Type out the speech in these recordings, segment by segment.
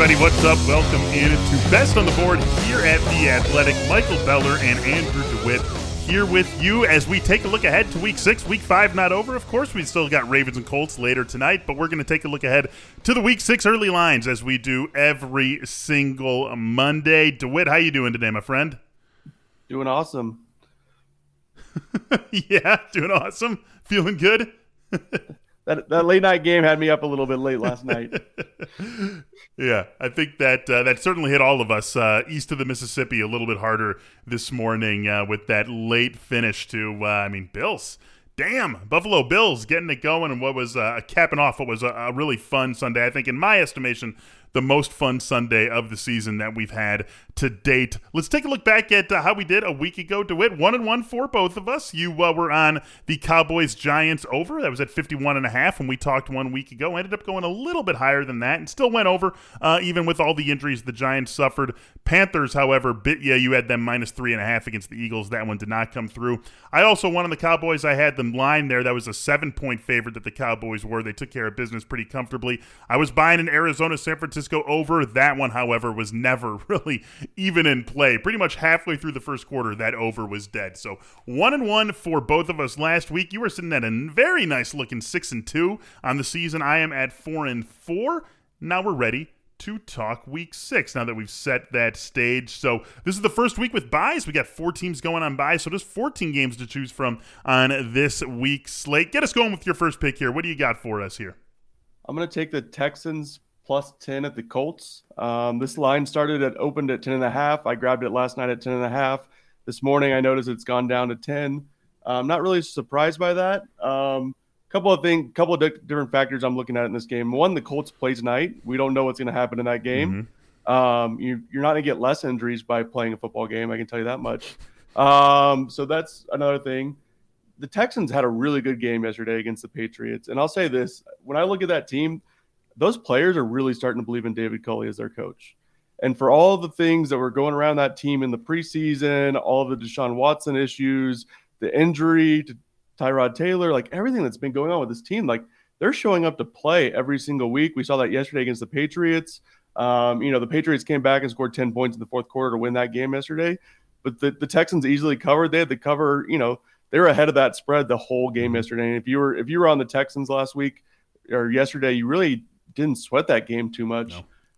Everybody, what's up? Welcome in to Best on the Board here at The Athletic. Michael Beller and Andrew DeWitt here with you as we take a look ahead to week six. Week five not over, of course. We still got Ravens and Colts later tonight, but we're going to take a look ahead to the week six early lines as we do every single Monday. DeWitt, how you doing today, my friend? Doing awesome. yeah, doing awesome. Feeling good? that that late night game had me up a little bit late last night. yeah, I think that uh, that certainly hit all of us uh, east of the Mississippi a little bit harder this morning uh, with that late finish to. Uh, I mean, Bills. Damn, Buffalo Bills getting it going, and what was uh, capping off what was a, a really fun Sunday. I think, in my estimation, the most fun Sunday of the season that we've had to date. Let's take a look back at uh, how we did a week ago. DeWitt, one and one for both of us. You uh, were on the Cowboys Giants over. That was at 51 and a half when we talked one week ago. Ended up going a little bit higher than that and still went over, uh, even with all the injuries the Giants suffered. Panthers, however, bit yeah, you had them minus three and a half against the Eagles. That one did not come through. I also won on the Cowboys. I had them line there. That was a seven point favorite that the Cowboys were. They took care of business pretty comfortably. I was buying in Arizona, San Francisco over. That one, however, was never really even in play. Pretty much halfway through the first quarter, that over was dead. So one and one for both of us last week. You were sitting at a very nice looking six and two on the season. I am at four and four. Now we're ready to talk week six now that we've set that stage. So this is the first week with buys. We got four teams going on buys, so just 14 games to choose from on this week's slate. Get us going with your first pick here. What do you got for us here? I'm going to take the Texans plus 10 at the Colts. Um, this line started at opened at 10 and a half. I grabbed it last night at 10 and a half. This morning I noticed it's gone down to 10. I'm not really surprised by that. Um, couple of things, couple of di- different factors I'm looking at in this game. One, the Colts play tonight. We don't know what's going to happen in that game. Mm-hmm. Um, you, are not going to get less injuries by playing a football game. I can tell you that much. Um, so that's another thing. The Texans had a really good game yesterday against the Patriots, and I'll say this: when I look at that team, those players are really starting to believe in David Culley as their coach. And for all the things that were going around that team in the preseason, all the Deshaun Watson issues, the injury to Tyrod Taylor, like everything that's been going on with this team, like they're showing up to play every single week. We saw that yesterday against the Patriots. Um, you know, the Patriots came back and scored 10 points in the fourth quarter to win that game yesterday. But the, the Texans easily covered. They had the cover, you know, they were ahead of that spread the whole game mm-hmm. yesterday. And if you were if you were on the Texans last week or yesterday, you really didn't sweat that game too much.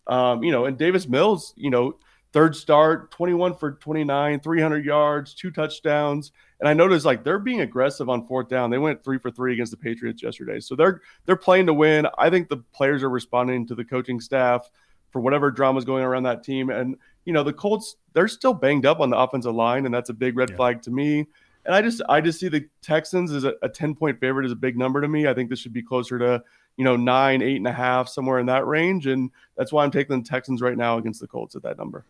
No. Um, you know, and Davis Mills, you know, third start, 21 for 29, 300 yards, two touchdowns. And I noticed like they're being aggressive on fourth down. They went three for three against the Patriots yesterday. So they're they're playing to win. I think the players are responding to the coaching staff for whatever drama is going around that team. And you know, the Colts, they're still banged up on the offensive line, and that's a big red yeah. flag to me. And I just I just see the Texans as a, a 10 point favorite is a big number to me. I think this should be closer to you know, nine, eight and a half, somewhere in that range. And that's why I'm taking the Texans right now against the Colts at that number.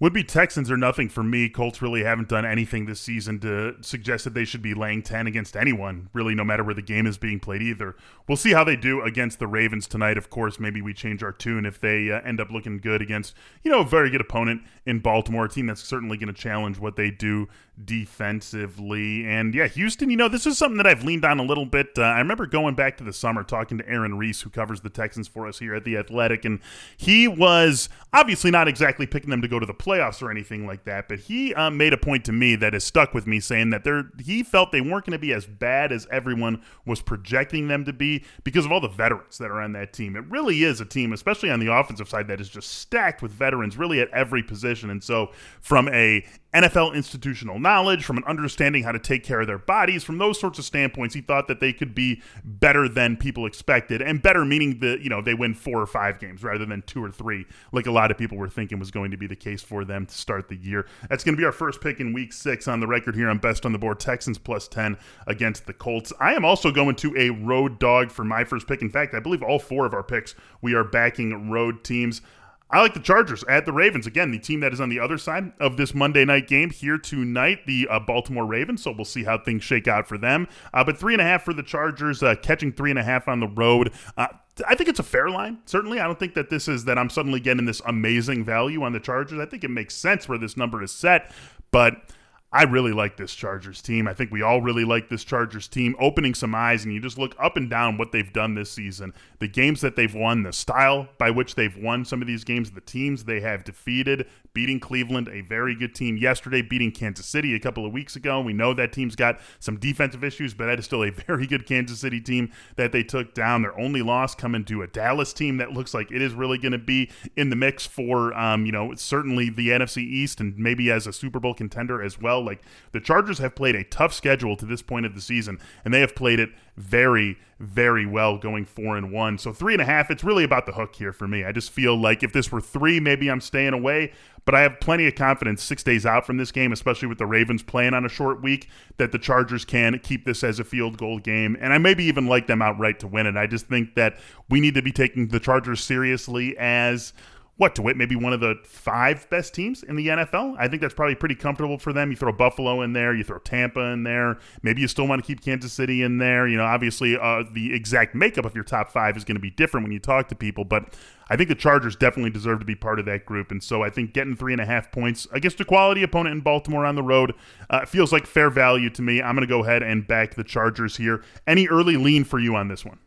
Would be Texans or nothing for me. Colts really haven't done anything this season to suggest that they should be laying 10 against anyone, really, no matter where the game is being played either. We'll see how they do against the Ravens tonight. Of course, maybe we change our tune if they uh, end up looking good against, you know, a very good opponent in Baltimore, a team that's certainly going to challenge what they do defensively. And yeah, Houston, you know, this is something that I've leaned on a little bit. Uh, I remember going back to the summer talking to Aaron Reiss, who covers the Texans for us here at The Athletic, and he was obviously not exactly picking them to go to the playoffs or anything like that, but he uh, made a point to me that has stuck with me saying that they're, he felt they weren't going to be as bad as everyone was projecting them to be because of all the veterans that are on that team. It really is a team, especially on the offensive side, that is just stacked with veterans really at every position. And so, from a NFL institutional knowledge, from an understanding how to take care of their bodies, from those sorts of standpoints, he thought that they could be better than people expected, and better meaning that you know they win four or five games rather than two or three, like a lot of people were thinking was going to be the case for them to start the year. That's going to be our first pick in Week Six on the record here on Best on the Board. Texans plus ten against the Colts. I am also going to a road dog for my first pick. In fact, I believe all four of our picks we are backing road teams. I like the Chargers at the Ravens. Again, the team that is on the other side of this Monday night game here tonight, the uh, Baltimore Ravens. So we'll see how things shake out for them. Uh, but three and a half for the Chargers, uh, catching three and a half on the road. Uh, I think it's a fair line. Certainly, I don't think that this is that I'm suddenly getting this amazing value on the Chargers. I think it makes sense where this number is set, but I really like this Chargers team. I think we all really like this Chargers team. Opening some eyes, and you just look up and down what they've done this season, the games that they've won, the style by which they've won some of these games, the teams they have defeated, beating Cleveland, a very good team yesterday, beating Kansas City a couple of weeks ago. We know that team's got some defensive issues, but that is still a very good Kansas City team that they took down. Their only loss coming to a Dallas team that looks like it is really going to be in the mix for, um, you know, certainly the NFC East and maybe as a Super Bowl contender as well. Like the Chargers have played a tough schedule to this point of the season, and they have played it very, very well going four and one. So three and a half, it's really about the hook here for me. I just feel like if this were three, maybe I'm staying away. But I have plenty of confidence six days out from this game, especially with the Ravens playing on a short week, that the Chargers can keep this as a field goal game. And I maybe even like them outright to win it. I just think that we need to be taking the Chargers seriously as what to wit, maybe one of the five best teams in the NFL. I think that's probably pretty comfortable for them. You throw Buffalo in there, you throw Tampa in there. Maybe you still want to keep Kansas City in there. You know, obviously, uh, the exact makeup of your top five is going to be different when you talk to people, but I think the Chargers definitely deserve to be part of that group. And so I think getting three and a half points against a quality opponent in Baltimore on the road uh, feels like fair value to me. I'm going to go ahead and back the Chargers here. Any early lean for you on this one?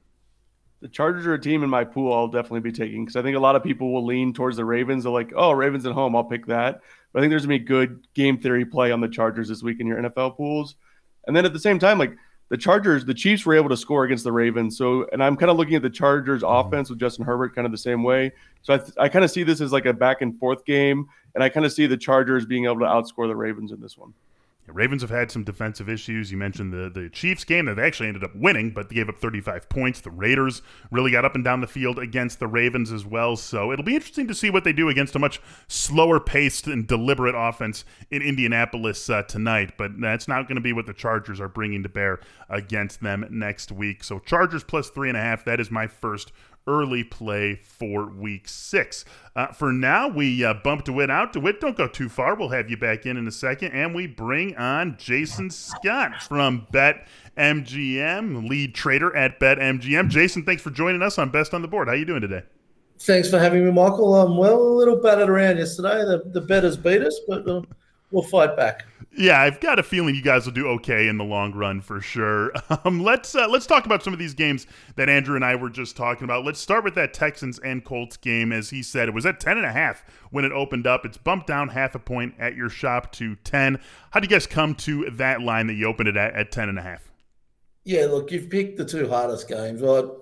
The Chargers are a team in my pool I'll definitely be taking because I think a lot of people will lean towards the Ravens. They're like, oh, Ravens at home, I'll pick that. But I think there's gonna be good game theory play on the Chargers this week in your NFL pools. And then at the same time, like the Chargers, the Chiefs were able to score against the Ravens. So, and I'm kind of looking at the Chargers mm-hmm. offense with Justin Herbert kind of the same way. So I, th- I kind of see this as like a back and forth game, and I kind of see the Chargers being able to outscore the Ravens in this one. Ravens have had some defensive issues. You mentioned the the Chiefs game that they actually ended up winning, but they gave up 35 points. The Raiders really got up and down the field against the Ravens as well. So it'll be interesting to see what they do against a much slower paced and deliberate offense in Indianapolis uh, tonight. But that's not going to be what the Chargers are bringing to bear against them next week. So Chargers plus three and a half. That is my first early play for week six. Uh, for now, we uh, bump DeWitt out. DeWitt, don't go too far. We'll have you back in in a second. And we bring on Jason Scott from Bet MGM, lead trader at BetMGM. Jason, thanks for joining us on Best on the Board. How are you doing today? Thanks for having me, Michael. I'm well, a little battered around yesterday. The, the bettors beat us, but uh, we'll fight back. Yeah, I've got a feeling you guys will do okay in the long run for sure. Um, let's uh, let's talk about some of these games that Andrew and I were just talking about. Let's start with that Texans and Colts game. As he said, it was at ten and a half when it opened up. It's bumped down half a point at your shop to ten. How do you guys come to that line that you opened it at at ten and a half? Yeah, look, you've picked the two hardest games. Well,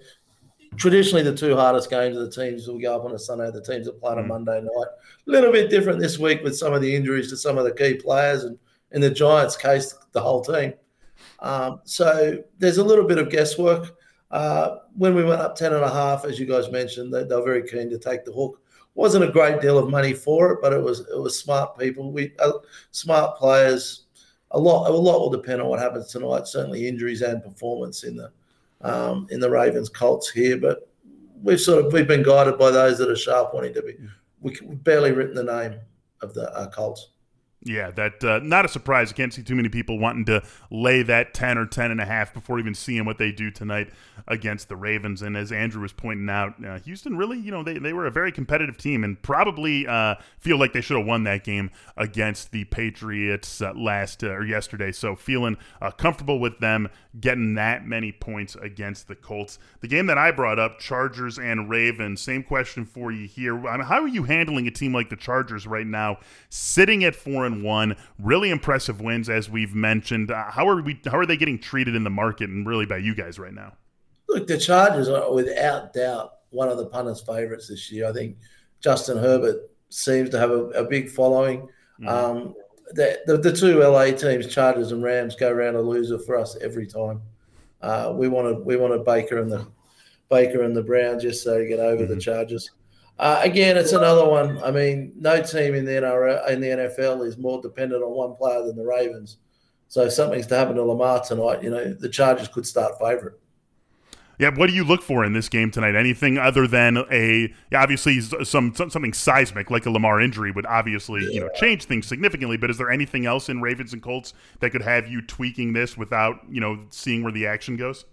traditionally the two hardest games of the teams will go up on a Sunday. The teams that play on a mm. Monday night. A little bit different this week with some of the injuries to some of the key players and in the Giants' case, the whole team. Um, so there's a little bit of guesswork. Uh, when we went up 10 and a half, as you guys mentioned, they, they, were very keen to take the hook. Wasn't a great deal of money for it, but it was it was smart people. We uh, smart players. A lot a lot will depend on what happens tonight. Certainly injuries and performance in the um, in the Ravens Colts here, but we've sort of we've been guided by those that are sharp wanting to be. We, have barely written the name of the uh, Colts. Yeah, that uh, not a surprise. I can't see too many people wanting to lay that 10 or 10 and a half before even seeing what they do tonight against the Ravens. And as Andrew was pointing out, uh, Houston really, you know, they, they were a very competitive team and probably uh, feel like they should have won that game against the Patriots uh, last uh, or yesterday. So feeling uh, comfortable with them getting that many points against the Colts. The game that I brought up, Chargers and Ravens, same question for you here. I mean, how are you handling a team like the Chargers right now, sitting at four and one. Really impressive wins, as we've mentioned. Uh, how are we? How are they getting treated in the market, and really by you guys right now? Look, the Chargers are without doubt one of the punters' favourites this year. I think Justin Herbert seems to have a, a big following. Mm-hmm. Um, the, the, the, two LA teams, Chargers and Rams, go around a loser for us every time. Uh, we wanted we wanted Baker and the Baker and the Browns just so to get over mm-hmm. the Chargers. Uh, again, it's another one. I mean, no team in the NRL, in the NFL is more dependent on one player than the Ravens. So if something's to happen to Lamar tonight, you know, the Chargers could start favourite. Yeah, what do you look for in this game tonight? Anything other than a obviously some, something seismic like a Lamar injury would obviously yeah. you know change things significantly. But is there anything else in Ravens and Colts that could have you tweaking this without you know seeing where the action goes?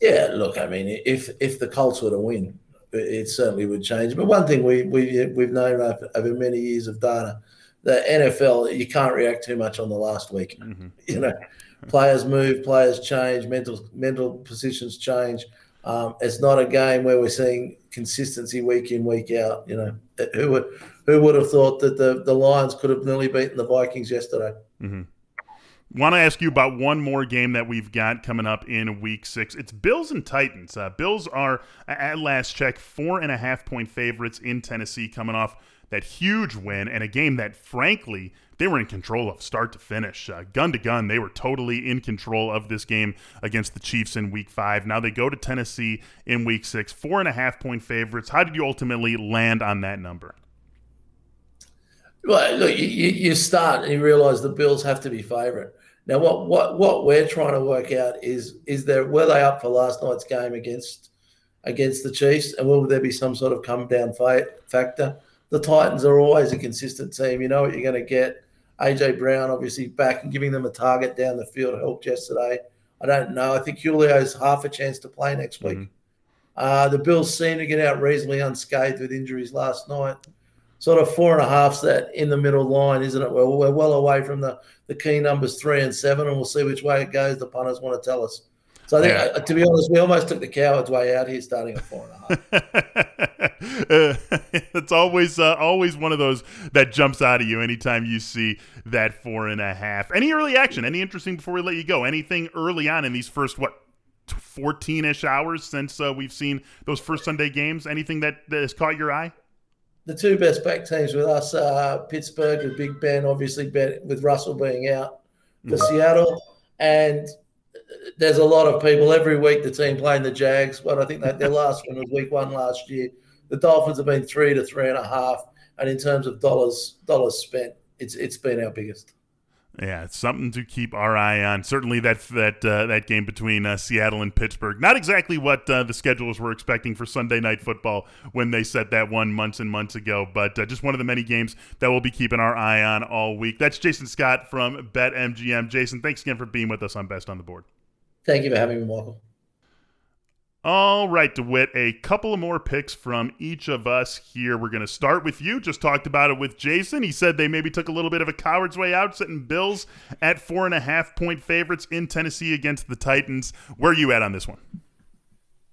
Yeah, look, I mean, if if the Colts were to win, it certainly would change. But one thing we, we, we've known over, over many years of data, the NFL, you can't react too much on the last week. Mm-hmm. You know, players move, players change, mental mental positions change. Um, it's not a game where we're seeing consistency week in week out. You know, who would who would have thought that the the Lions could have nearly beaten the Vikings yesterday? Mm-hmm. Want to ask you about one more game that we've got coming up in Week Six? It's Bills and Titans. Uh, Bills are at last check four and a half point favorites in Tennessee, coming off that huge win and a game that, frankly, they were in control of start to finish. Uh, gun to gun, they were totally in control of this game against the Chiefs in week five. Now they go to Tennessee in week six, four and a half point favorites. How did you ultimately land on that number? Well, look, you, you start and you realize the Bills have to be favorite. Now, what, what, what we're trying to work out is is there were they up for last night's game against against the Chiefs, and will there be some sort of come down fight factor? the Titans are always a consistent team. You know what you're going to get. AJ Brown obviously back and giving them a target down the field helped yesterday. I don't know. I think Julio's half a chance to play next week. Mm-hmm. Uh, the Bills seem to get out reasonably unscathed with injuries last night. Sort of four and a half's that in the middle line, isn't it? Well, we're well away from the, the key numbers three and seven, and we'll see which way it goes. The punters want to tell us. So I think, yeah. uh, to be honest, we almost took the coward's way out here, starting at four and a half. uh, it's always uh, always one of those that jumps out at you anytime you see that four and a half. Any early action? Any interesting before we let you go? Anything early on in these first what 14 ish hours since uh, we've seen those first Sunday games? Anything that, that has caught your eye? The two best back teams with us, uh, Pittsburgh with Big Ben, obviously ben, with Russell being out for mm-hmm. Seattle, and there's a lot of people every week the team playing the Jags, but I think that their last one was week one last year. The Dolphins have been three to three and a half, and in terms of dollars dollars spent, it's it's been our biggest. Yeah, it's something to keep our eye on. Certainly, that that uh, that game between uh, Seattle and Pittsburgh, not exactly what uh, the schedulers were expecting for Sunday night football when they set that one months and months ago. But uh, just one of the many games that we'll be keeping our eye on all week. That's Jason Scott from BetMGM. Jason, thanks again for being with us on Best on the Board. Thank you for having me, Michael. All right, DeWitt, a couple of more picks from each of us here. We're going to start with you. Just talked about it with Jason. He said they maybe took a little bit of a coward's way out, sitting Bills at four and a half point favorites in Tennessee against the Titans. Where are you at on this one?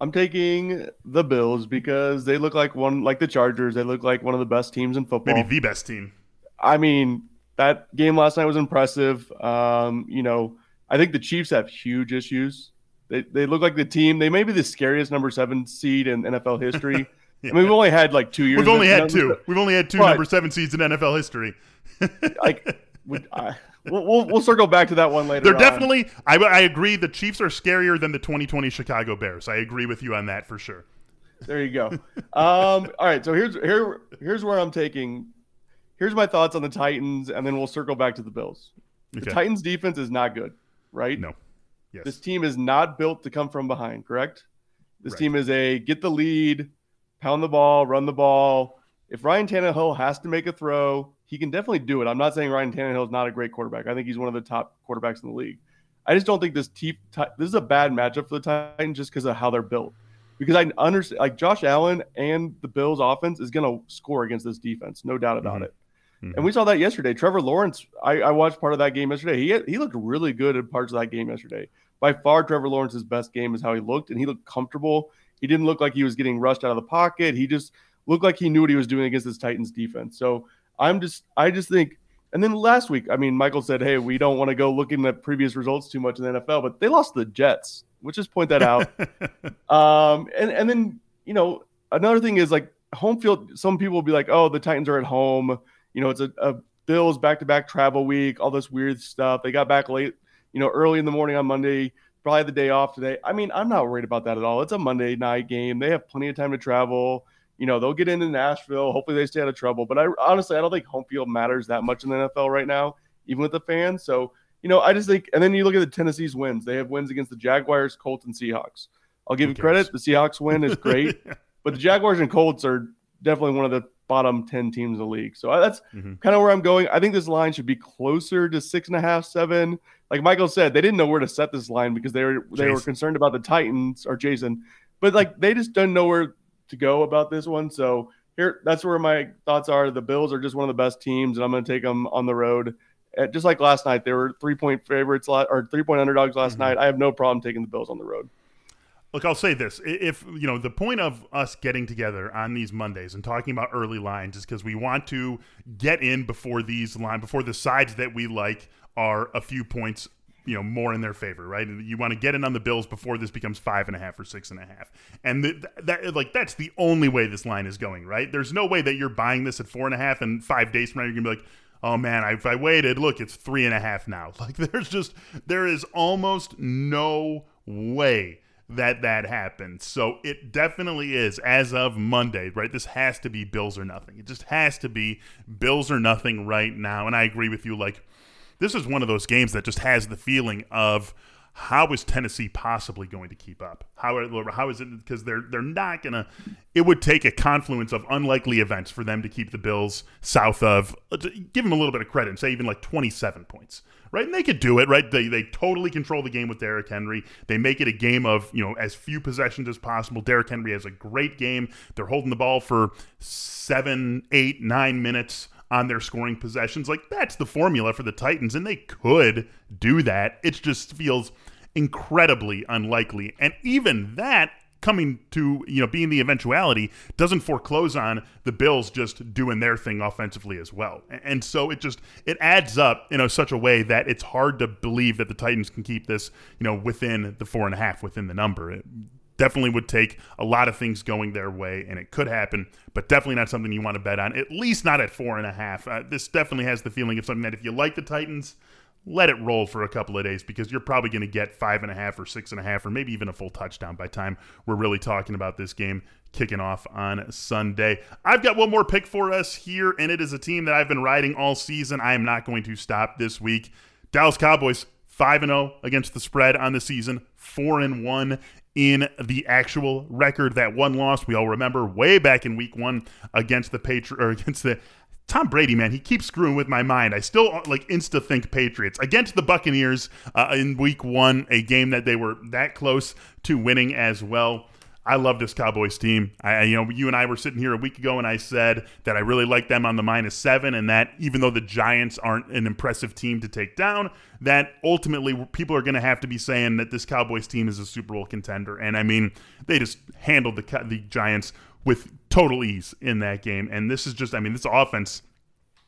I'm taking the Bills because they look like one, like the Chargers. They look like one of the best teams in football. Maybe the best team. I mean, that game last night was impressive. Um, you know, I think the Chiefs have huge issues. They, they look like the team. They may be the scariest number seven seed in NFL history. yeah. I mean, we've only had like two years. We've only had two. We've only had two but, number seven seeds in NFL history. like, would, I, we'll, we'll, we'll circle back to that one later. They're on. definitely. I, I agree. The Chiefs are scarier than the 2020 Chicago Bears. I agree with you on that for sure. There you go. Um, all right. So here's here here's where I'm taking. Here's my thoughts on the Titans, and then we'll circle back to the Bills. The. Titans defense is not good right? No. Yes. This team is not built to come from behind, correct? This right. team is a get the lead, pound the ball, run the ball. If Ryan Tannehill has to make a throw, he can definitely do it. I'm not saying Ryan Tannehill is not a great quarterback. I think he's one of the top quarterbacks in the league. I just don't think this team, this is a bad matchup for the Titans just because of how they're built. Because I understand, like Josh Allen and the Bills' offense is going to score against this defense, no doubt about mm-hmm. it. Mm-hmm. And we saw that yesterday. Trevor Lawrence, I, I, watched part of that game yesterday. He had, he looked really good in parts of that game yesterday. By far, Trevor Lawrence's best game is how he looked, and he looked comfortable. He didn't look like he was getting rushed out of the pocket. He just looked like he knew what he was doing against this Titans defense. So I'm just, I just think. And then last week, I mean, Michael said, "Hey, we don't want to go looking at previous results too much in the NFL," but they lost the Jets. Which just point that out. um, and and then you know another thing is like home field. Some people will be like, "Oh, the Titans are at home." You know, it's a, a Bills back to back travel week, all this weird stuff. They got back late, you know, early in the morning on Monday, probably the day off today. I mean, I'm not worried about that at all. It's a Monday night game. They have plenty of time to travel. You know, they'll get into Nashville. Hopefully they stay out of trouble. But I honestly, I don't think home field matters that much in the NFL right now, even with the fans. So, you know, I just think, and then you look at the Tennessee's wins. They have wins against the Jaguars, Colts, and Seahawks. I'll give you credit. The Seahawks win is great, but the Jaguars and Colts are definitely one of the bottom 10 teams in the league. So uh, that's mm-hmm. kind of where I'm going. I think this line should be closer to six and a half, seven. Like Michael said, they didn't know where to set this line because they were they were concerned about the Titans or Jason, but like they just don't know where to go about this one. So here that's where my thoughts are. The Bills are just one of the best teams, and I'm going to take them on the road. At, Just like last night, they were three point favorites or three point underdogs last mm-hmm. night. I have no problem taking the Bills on the road. Look, I'll say this: if you know the point of us getting together on these Mondays and talking about early lines is because we want to get in before these line before the sides that we like are a few points you know more in their favor, right? You want to get in on the Bills before this becomes five and a half or six and a half, and the, that like that's the only way this line is going, right? There's no way that you're buying this at four and a half, and five days from now you're gonna be like, oh man, if I waited, look, it's three and a half now. Like there's just there is almost no way that that happened. So it definitely is as of Monday, right? This has to be Bills or nothing. It just has to be Bills or nothing right now. And I agree with you. Like, this is one of those games that just has the feeling of how is Tennessee possibly going to keep up? How how is it because they're they're not gonna. It would take a confluence of unlikely events for them to keep the Bills south of. Uh, give them a little bit of credit and say even like twenty seven points right? And they could do it, right? They they totally control the game with Derrick Henry. They make it a game of you know as few possessions as possible. Derrick Henry has a great game. They're holding the ball for seven, eight, nine minutes on their scoring possessions. Like that's the formula for the Titans, and they could do that. It just feels incredibly unlikely. And even that coming to you know being the eventuality doesn't foreclose on the Bills just doing their thing offensively as well. And so it just it adds up in a, such a way that it's hard to believe that the Titans can keep this you know within the four and a half within the number. It definitely would take a lot of things going their way, and it could happen, but definitely not something you want to bet on. At least not at four and a half. Uh, this definitely has the feeling of something that if you like the Titans let it roll for a couple of days because you're probably going to get five and a half or six and a half or maybe even a full touchdown by time we're really talking about this game kicking off on Sunday. I've got one more pick for us here, and it is a team that I've been riding all season. I am not going to stop this week. Dallas Cowboys 5 and 0 against the spread on the season, 4 and 1 in the actual record. That one loss we all remember way back in week 1 against the Patri- or against the Tom Brady, man, he keeps screwing with my mind. I still like insta think Patriots against the Buccaneers uh, in Week One, a game that they were that close to winning as well. I love this Cowboys team. I, you know, you and I were sitting here a week ago, and I said that I really like them on the minus seven, and that even though the Giants aren't an impressive team to take down, that ultimately people are going to have to be saying that this Cowboys team is a Super Bowl contender. And I mean, they just handled the the Giants with total ease in that game. And this is just, I mean, this offense,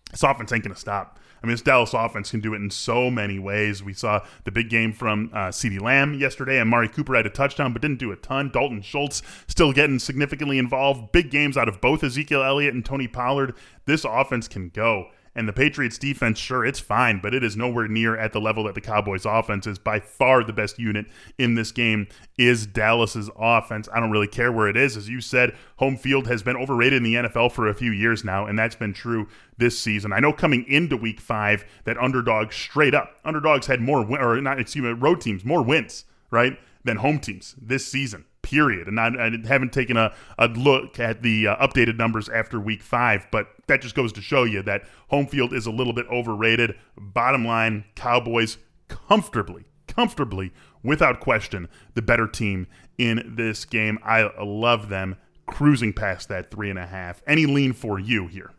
this offense ain't going to stop. I mean, this Dallas offense can do it in so many ways. We saw the big game from uh, CeeDee Lamb yesterday, and Amari Cooper had a touchdown, but didn't do a ton. Dalton Schultz still getting significantly involved. Big games out of both Ezekiel Elliott and Tony Pollard. This offense can go. And the Patriots defense, sure, it's fine, but it is nowhere near at the level that the Cowboys offense is. By far the best unit in this game is Dallas's offense. I don't really care where it is. As you said, home field has been overrated in the NFL for a few years now, and that's been true this season. I know coming into week five that underdogs straight up, underdogs had more, win- or not, excuse me, road teams, more wins, right, than home teams this season period. And I, I haven't taken a, a look at the uh, updated numbers after week five, but that just goes to show you that home field is a little bit overrated. Bottom line, Cowboys comfortably, comfortably, without question, the better team in this game. I love them cruising past that three and a half. Any lean for you here?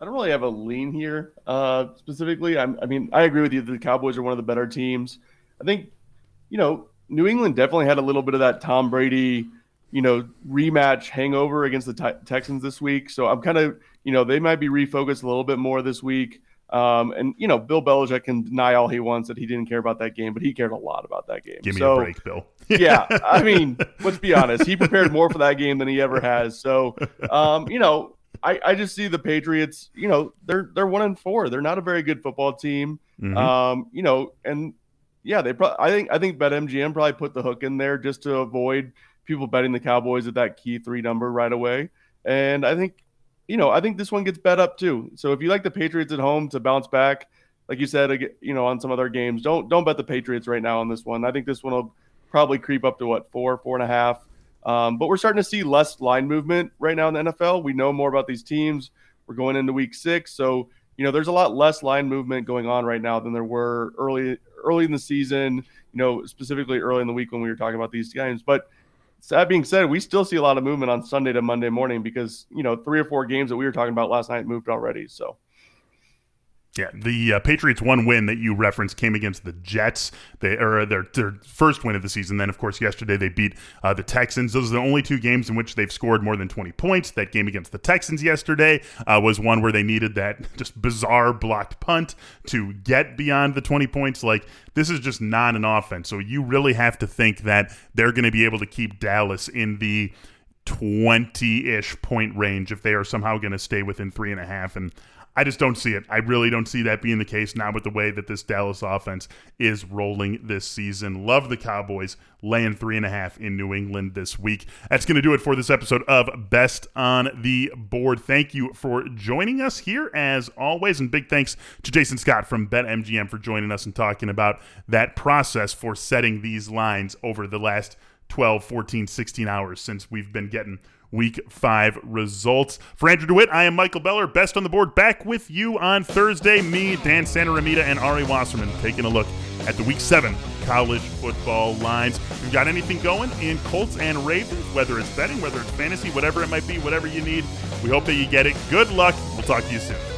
I don't really have a lean here uh, specifically. I'm, I mean, I agree with you. That the Cowboys are one of the better teams. I think, you know, New England definitely had a little bit of that Tom Brady, you know, rematch hangover against the t- Texans this week. So I'm kind of, you know, they might be refocused a little bit more this week. Um, and you know, Bill Belichick can deny all he wants that he didn't care about that game, but he cared a lot about that game. Give me so, a break, Bill. yeah, I mean, let's be honest, he prepared more for that game than he ever has. So, um, you know, I, I just see the Patriots. You know, they're they're one and four. They're not a very good football team. Mm-hmm. Um, you know, and yeah, they probably. I think I think BetMGM probably put the hook in there just to avoid people betting the Cowboys at that key three number right away. And I think, you know, I think this one gets bet up too. So if you like the Patriots at home to bounce back, like you said, you know, on some other games, don't don't bet the Patriots right now on this one. I think this one will probably creep up to what four, four and a half. Um, but we're starting to see less line movement right now in the NFL. We know more about these teams. We're going into week six, so you know there's a lot less line movement going on right now than there were early early in the season, you know, specifically early in the week when we were talking about these games. But that being said, we still see a lot of movement on Sunday to Monday morning because you know three or four games that we were talking about last night moved already. So yeah, the uh, Patriots' one win that you referenced came against the Jets. They or their their first win of the season. Then, of course, yesterday they beat uh, the Texans. Those are the only two games in which they've scored more than twenty points. That game against the Texans yesterday uh, was one where they needed that just bizarre blocked punt to get beyond the twenty points. Like this is just not an offense. So you really have to think that they're going to be able to keep Dallas in the 20 ish point range if they are somehow going to stay within three and a half. And I just don't see it. I really don't see that being the case now with the way that this Dallas offense is rolling this season. Love the Cowboys laying three and a half in New England this week. That's going to do it for this episode of Best on the Board. Thank you for joining us here as always. And big thanks to Jason Scott from BetMGM for joining us and talking about that process for setting these lines over the last 12, 14, 16 hours since we've been getting week five results. For Andrew DeWitt, I am Michael Beller, best on the board, back with you on Thursday. Me, Dan Santaromita, and Ari Wasserman taking a look at the week seven college football lines. If you've got anything going in Colts and Ravens, whether it's betting, whether it's fantasy, whatever it might be, whatever you need, we hope that you get it. Good luck. We'll talk to you soon.